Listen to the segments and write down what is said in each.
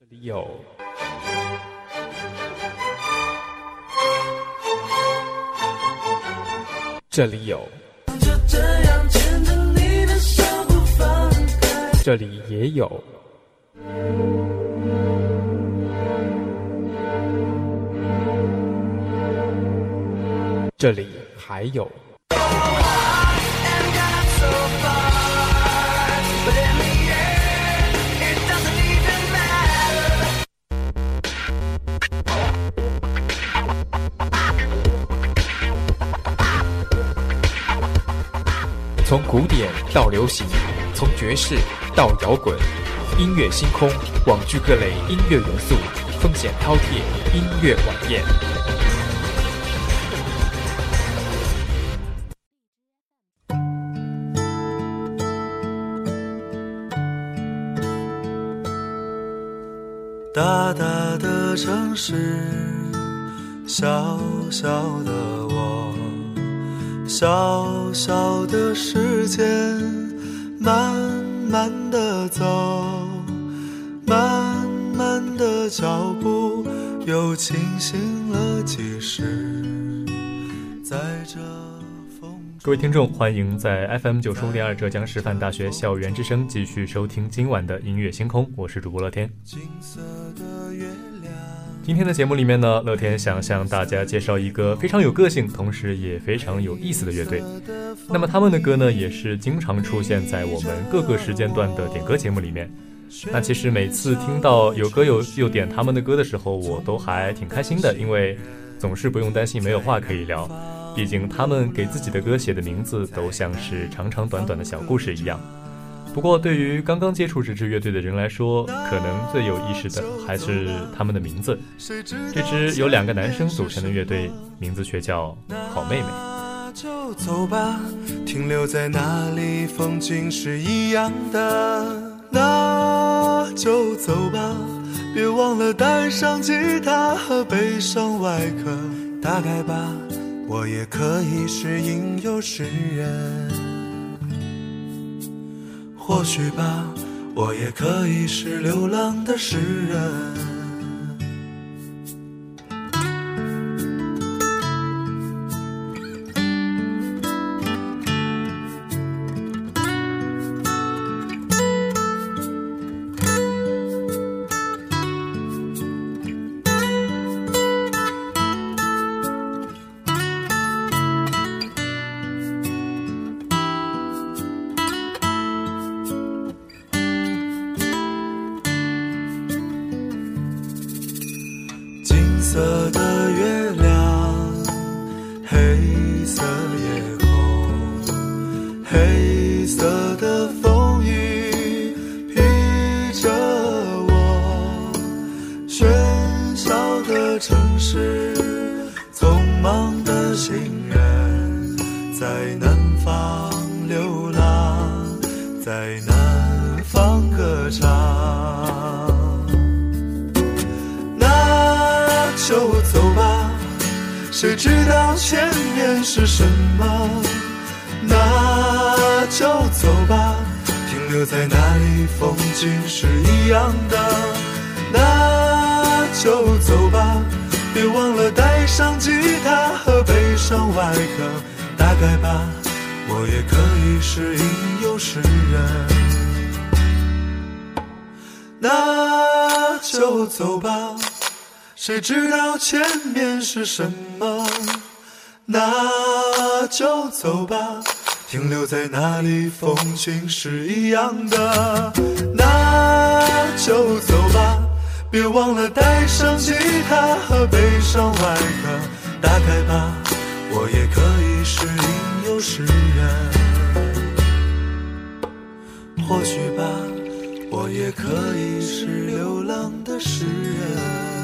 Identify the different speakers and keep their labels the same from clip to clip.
Speaker 1: 这里有这里有。
Speaker 2: 这
Speaker 1: 里也有。这里还有。从古典到流行，从爵士到摇滚，音乐星空网聚各类音乐元素，风险饕餮音乐晚宴。
Speaker 3: 大大的城市，小小的，小小的时间，慢慢的走，慢慢的脚步，又清醒了几时，在这风。
Speaker 4: 各位听众，欢迎在 FM 九十五点二浙江师范大学校园之声继续收听今晚的音乐星空，我是主播乐天。
Speaker 3: 金色的。
Speaker 4: 今天的节目里面呢，乐天想向大家介绍一个非常有个性，同时也非常有意思的乐队。那么他们的歌呢，也是经常出现在我们各个时间段的点歌节目里面。那其实每次听到有歌友又点他们的歌的时候，我都还挺开心的，因为总是不用担心没有话可以聊。毕竟他们给自己的歌写的名字都像是长长短短的小故事一样。不过，对于刚刚接触这支乐队的人来说，可能最有意识的还是他们的名字。这支由两个男生组成的乐队，名字却叫好妹妹。
Speaker 3: 那就走吧，停留在那里，风景是一样的。那就走吧，别忘了带上吉他和悲伤外壳。大概吧，我也可以是吟游诗人。或许吧，我也可以是流浪的诗人。在南方流浪，在南方歌唱。那就走吧，谁知道前面是什么？那就走吧，停留在那里，风景是一样的。那就走吧，别忘了带上吉他和悲伤外壳。大概吧，我也可以是吟游诗人。那就走吧，谁知道前面是什么？那就走吧，停留在那里，风景是一样的。那就走吧，别忘了带上吉他和悲伤外壳。大概吧，我也可以是吟游诗人。或许吧，我也可以是流浪的诗人。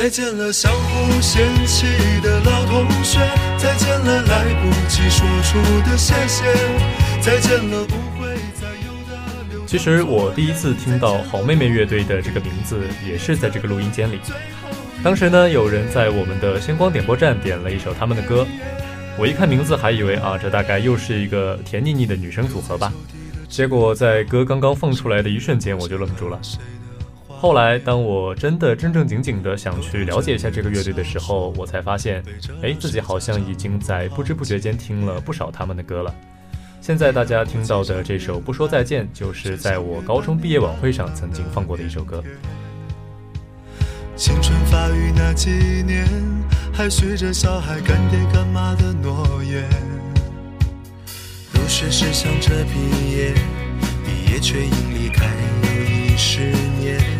Speaker 3: 再见了相互嫌弃的老同学，再见了来不及说出的谢谢，再见了不会再有的流
Speaker 4: 其实我第一次听到好妹妹乐队的这个名字，也是在这个录音间里。当时呢，有人在我们的星光点播站点了一首他们的歌，我一看名字还以为啊，这大概又是一个甜腻腻的女生组合吧。结果在歌刚刚放出来的一瞬间，我就愣住了。后来，当我真的正正经经的想去了解一下这个乐队的时候，我才发现，哎，自己好像已经在不知不觉间听了不少他们的歌了。现在大家听到的这首《不说再见》，就是在我高中毕业晚会上曾经放过的一首歌。
Speaker 3: 青春发育那几年，还许着小孩干爹干妈的诺言。入学时想着毕业，毕业却因离开又已十年。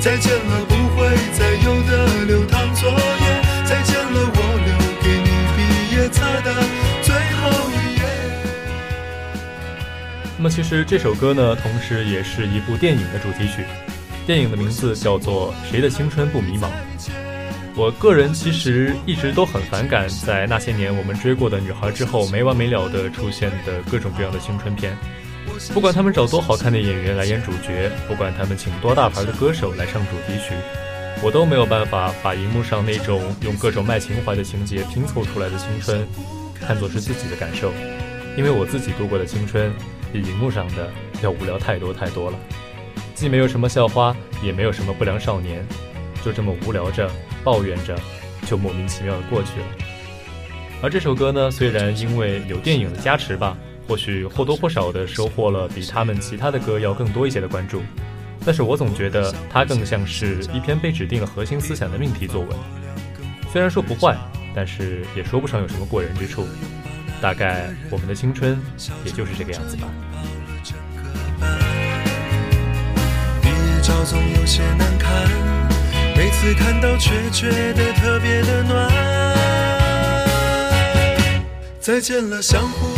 Speaker 3: 再见了不会再有的流淌作业，再见了我留给你毕业册的最后一页。
Speaker 4: 那么其实这首歌呢，同时也是一部电影的主题曲，电影的名字叫做《谁的青春不迷茫》。我个人其实一直都很反感，在那些年我们追过的女孩之后没完没了的出现的各种各样的青春片。不管他们找多好看的演员来演主角，不管他们请多大牌的歌手来唱主题曲，我都没有办法把荧幕上那种用各种卖情怀的情节拼凑出来的青春，看作是自己的感受，因为我自己度过的青春比荧幕上的要无聊太多太多了，既没有什么校花，也没有什么不良少年，就这么无聊着。抱怨着，就莫名其妙的过去了。而这首歌呢，虽然因为有电影的加持吧，或许或多或少的收获了比他们其他的歌要更多一些的关注，但是我总觉得它更像是一篇被指定了核心思想的命题作文。虽然说不坏，但是也说不上有什么过人之处。大概我们的青春也就是这个样子吧。
Speaker 3: 毕业照总有些难看，每次看到却觉得特别的暖。再见了相互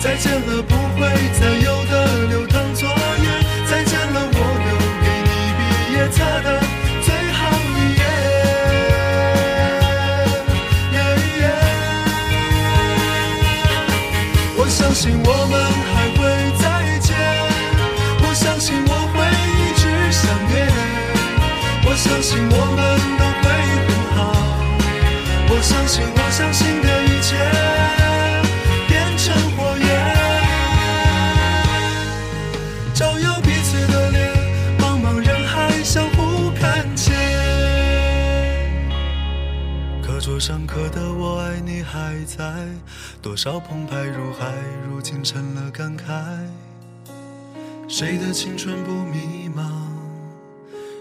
Speaker 3: 再见了不会再有的流淌作业，再见了我留给你毕业册的最后一页。我相信我们还会再见，我相信我会一直想念。我相信我们都会很好，我相信我相信的在，多少澎湃如海，如今成了感慨。谁的青春不迷茫？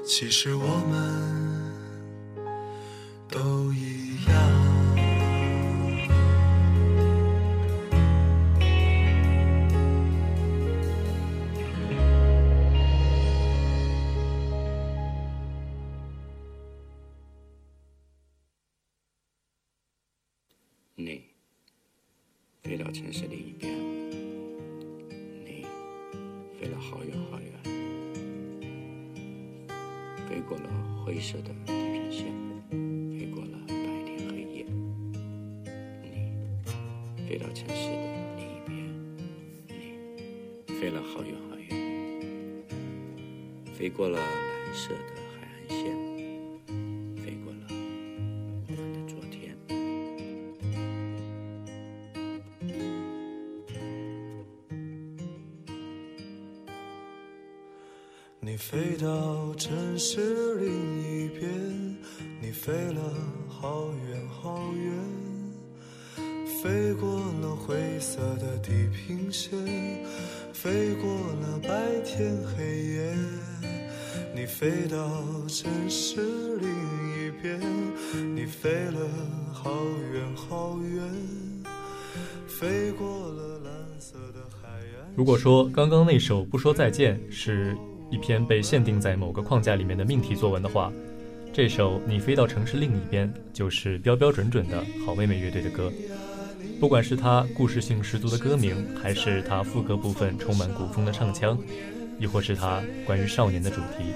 Speaker 3: 其实我们都一
Speaker 5: 你飞到城市另一边，你飞了好远好远，飞过了灰色的地平线，飞过了白天黑夜。你飞到城市另一边，你飞了好远好远，飞过了蓝色的海岸。
Speaker 4: 如果说刚刚那首《不说再见》是一篇被限定在某个框架里面的命题作文的话，这首《你飞到城市另一边》就是标标准准的好妹妹乐队的歌。不管是它故事性十足的歌名，还是它副歌部分充满古风的唱腔，亦或是它关于少年的主题，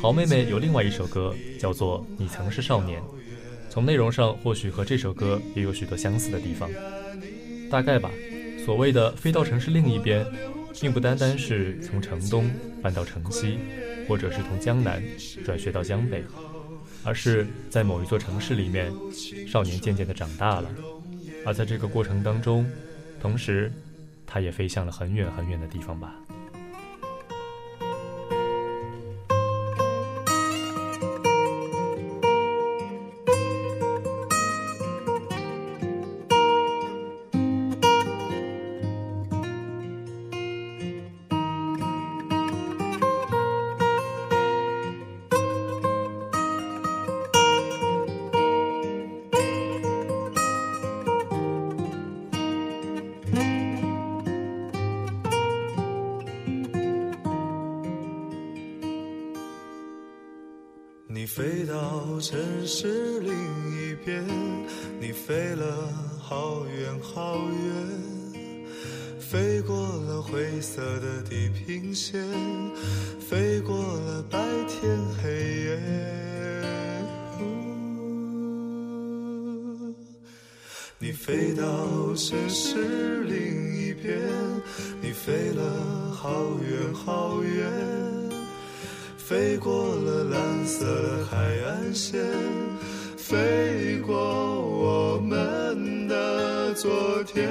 Speaker 4: 好妹妹有另外一首歌叫做《你曾是少年》，从内容上或许和这首歌也有许多相似的地方。大概吧，所谓的飞到城市另一边，并不单单是从城东搬到城西，或者是从江南转学到江北，而是在某一座城市里面，少年渐渐的长大了，而在这个过程当中，同时，他也飞向了很远很远的地方吧。
Speaker 3: 飞到城市另一边，你飞了好远好远，飞过了灰色的地平线，飞过了白天黑夜。你飞到城市另一边，你飞了好远好远。飞过了蓝色海岸线，飞过我们的昨天，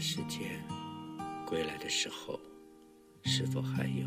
Speaker 3: 时间，归来的时候，是否还有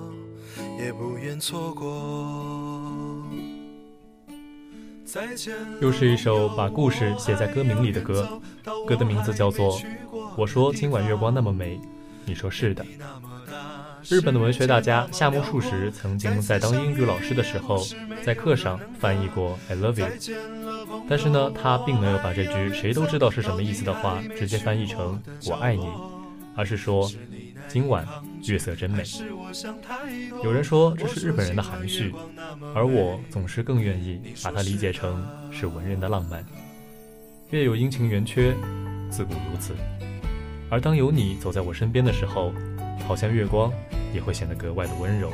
Speaker 3: 也不愿错过。
Speaker 4: 又是一首把故事写在歌名里的歌，歌的名字叫做《我说今晚月光那么美》，你说是的。日本的文学大家夏目漱石曾经在当英语老师的时候，在课上翻译过 "I love you"，但是呢，他并没有把这句谁都知道是什么意思的话直接翻译成“我爱你”，而是说“今晚月色真美”。有人说这是日本人的含蓄，而我总是更愿意把它理解成是文人的浪漫。月有阴晴圆缺，自古如此。而当有你走在我身边的时候，好像月光也会显得格外的温柔。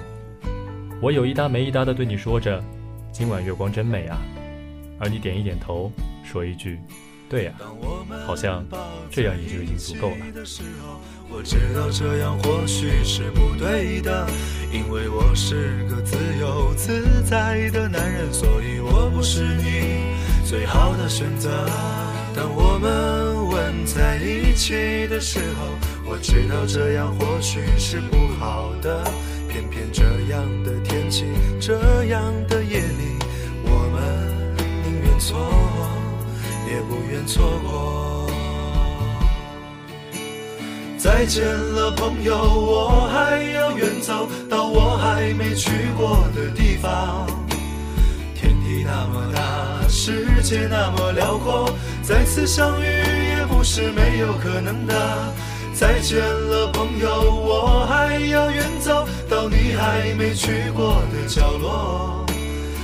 Speaker 4: 我有一搭没一搭地对你说着：“今晚月光真美啊。”而你点一点头，说一句：“对呀。”好像这样也就已经足够了。
Speaker 3: 我知道这样或许是不对的，因为我是个自由自在的男人，所以我不是你最好的选择。当我们吻在一起的时候，我知道这样或许是不好的，偏偏这样的天气，这样的夜里，我们宁愿错，也不愿错过。再见了，朋友，我还要远走到我还没去过的地方。天地那么大，世界那么辽阔，再次相遇也不是没有可能的。再见了，朋友，我还要远走到你还没去过的角落。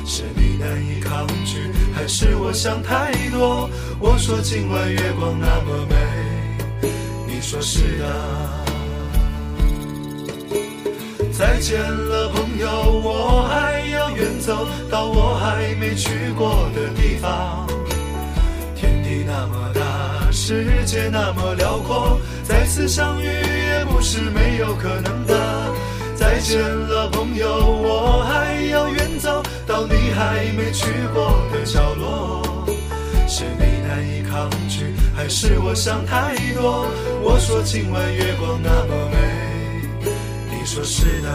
Speaker 3: 是你难以抗拒，还是我想太多？我说今晚月光那么美，你说是的。再见了，朋友，我还要远走到我还没去过的地方。天地那么大，世界那么辽阔，再次相遇也不是没有可能的。见了，朋友，我还要远走到你还没去过的角落。是你难以抗拒，还是我想太多？我说今晚月光那么美，你说是的。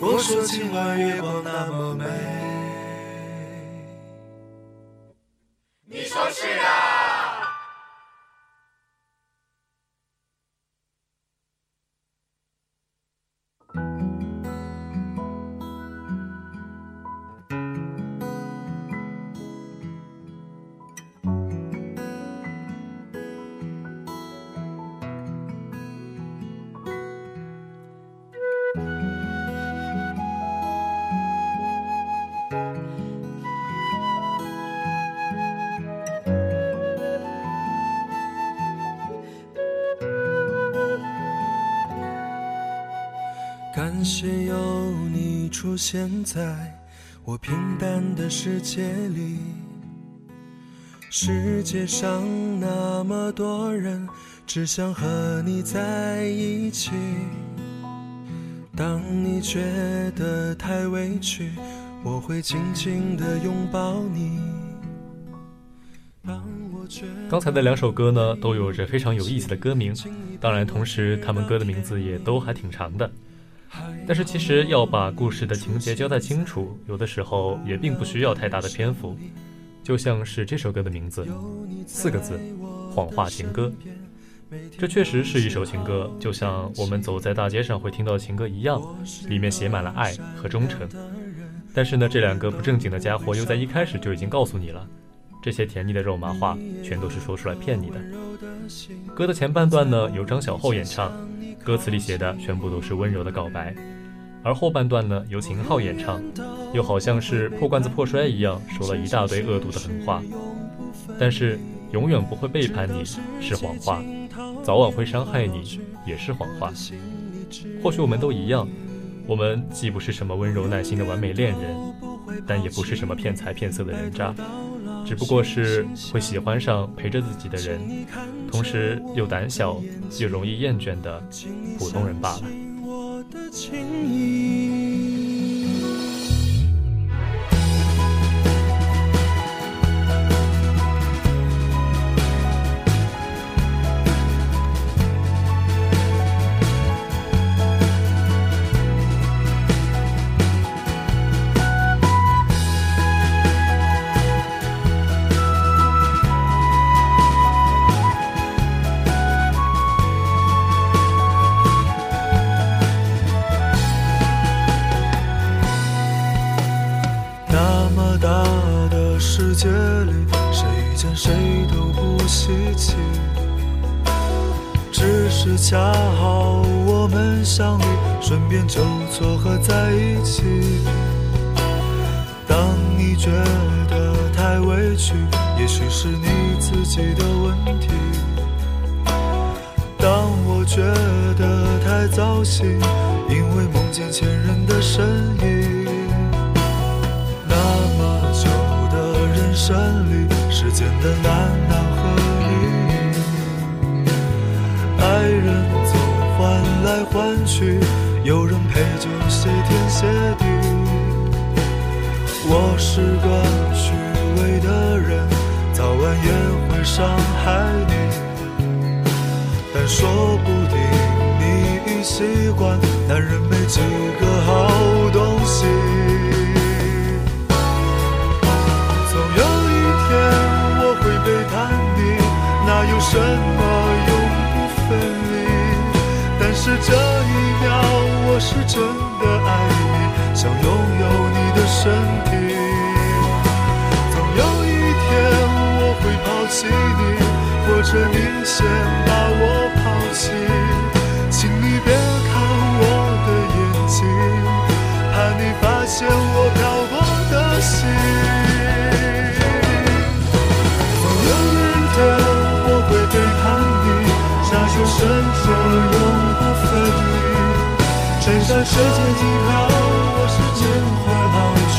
Speaker 3: 我说今晚月光那么美。你说是的谢有你出现在我平淡的世界里。世界上那么多人，只想和你在一起。当你觉得太委屈，我会紧紧的拥抱你。
Speaker 4: 刚才的两首歌呢，都有着非常有意思的歌名，当然，同时他们歌的名字也都还挺长的。但是其实要把故事的情节交代清楚，有的时候也并不需要太大的篇幅。就像是这首歌的名字，四个字，《谎话情歌》。这确实是一首情歌，就像我们走在大街上会听到的情歌一样，里面写满了爱和忠诚。但是呢，这两个不正经的家伙又在一开始就已经告诉你了，这些甜腻的肉麻话全都是说出来骗你的。歌的前半段呢，由张小厚演唱，歌词里写的全部都是温柔的告白，而后半段呢，由秦昊演唱，又好像是破罐子破摔一样，说了一大堆恶毒的狠话。但是永远不会背叛你是谎话，早晚会伤害你也是谎话。或许我们都一样，我们既不是什么温柔耐心的完美恋人，但也不是什么骗财骗色的人渣，只不过是会喜欢上陪着自己的人，同时又胆小又容易厌倦的普通人罢了。
Speaker 3: 情谊。界里，谁遇见谁都不稀奇，只是恰好我们相遇，顺便就撮合在一起。当你觉得太委屈，也许是你自己的问题。当我觉得太糟心，因为梦见前任的身影。山里，时间的难难和易，爱人总换来换去，有人陪就谢天谢地。我是个虚伪的人，早晚也会伤害你，但说不定你已习惯，男人没几个这一秒，我是真的爱你，想拥有你的身体。总有一天我会抛弃你，或者你先把我抛弃。世界尽头，我是真会老去，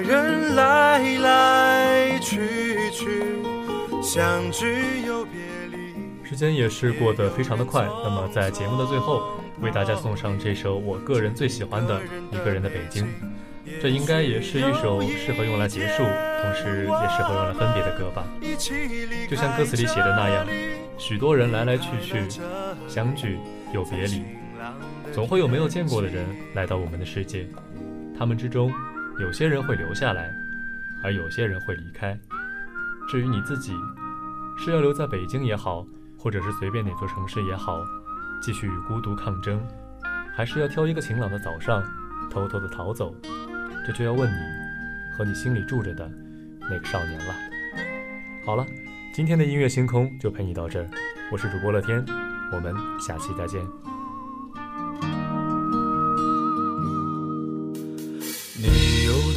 Speaker 3: 人来来去去，相聚又别离。
Speaker 4: 时间也是过得非常的快。那么在节目的最后，为大家送上这首我个人最喜欢的《一个人的北京》。这应该也是一首适合用来结束，同时也适合用来分别的歌吧。就像歌词里写的那样，许多人来来去去，相聚又别离，总会有没有见过的人来到我们的世界。他们之中，有些人会留下来，而有些人会离开。至于你自己，是要留在北京也好，或者是随便哪座城市也好，继续与孤独抗争，还是要挑一个晴朗的早上，偷偷的逃走？这就要问你和你心里住着的那个少年了。好了，今天的音乐星空就陪你到这儿，我是主播乐天，我们下期再见。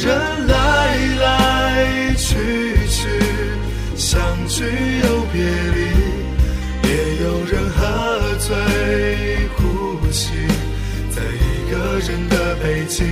Speaker 3: 人来来去去，相聚又别离，也有人喝醉呼吸，在一个人的北京。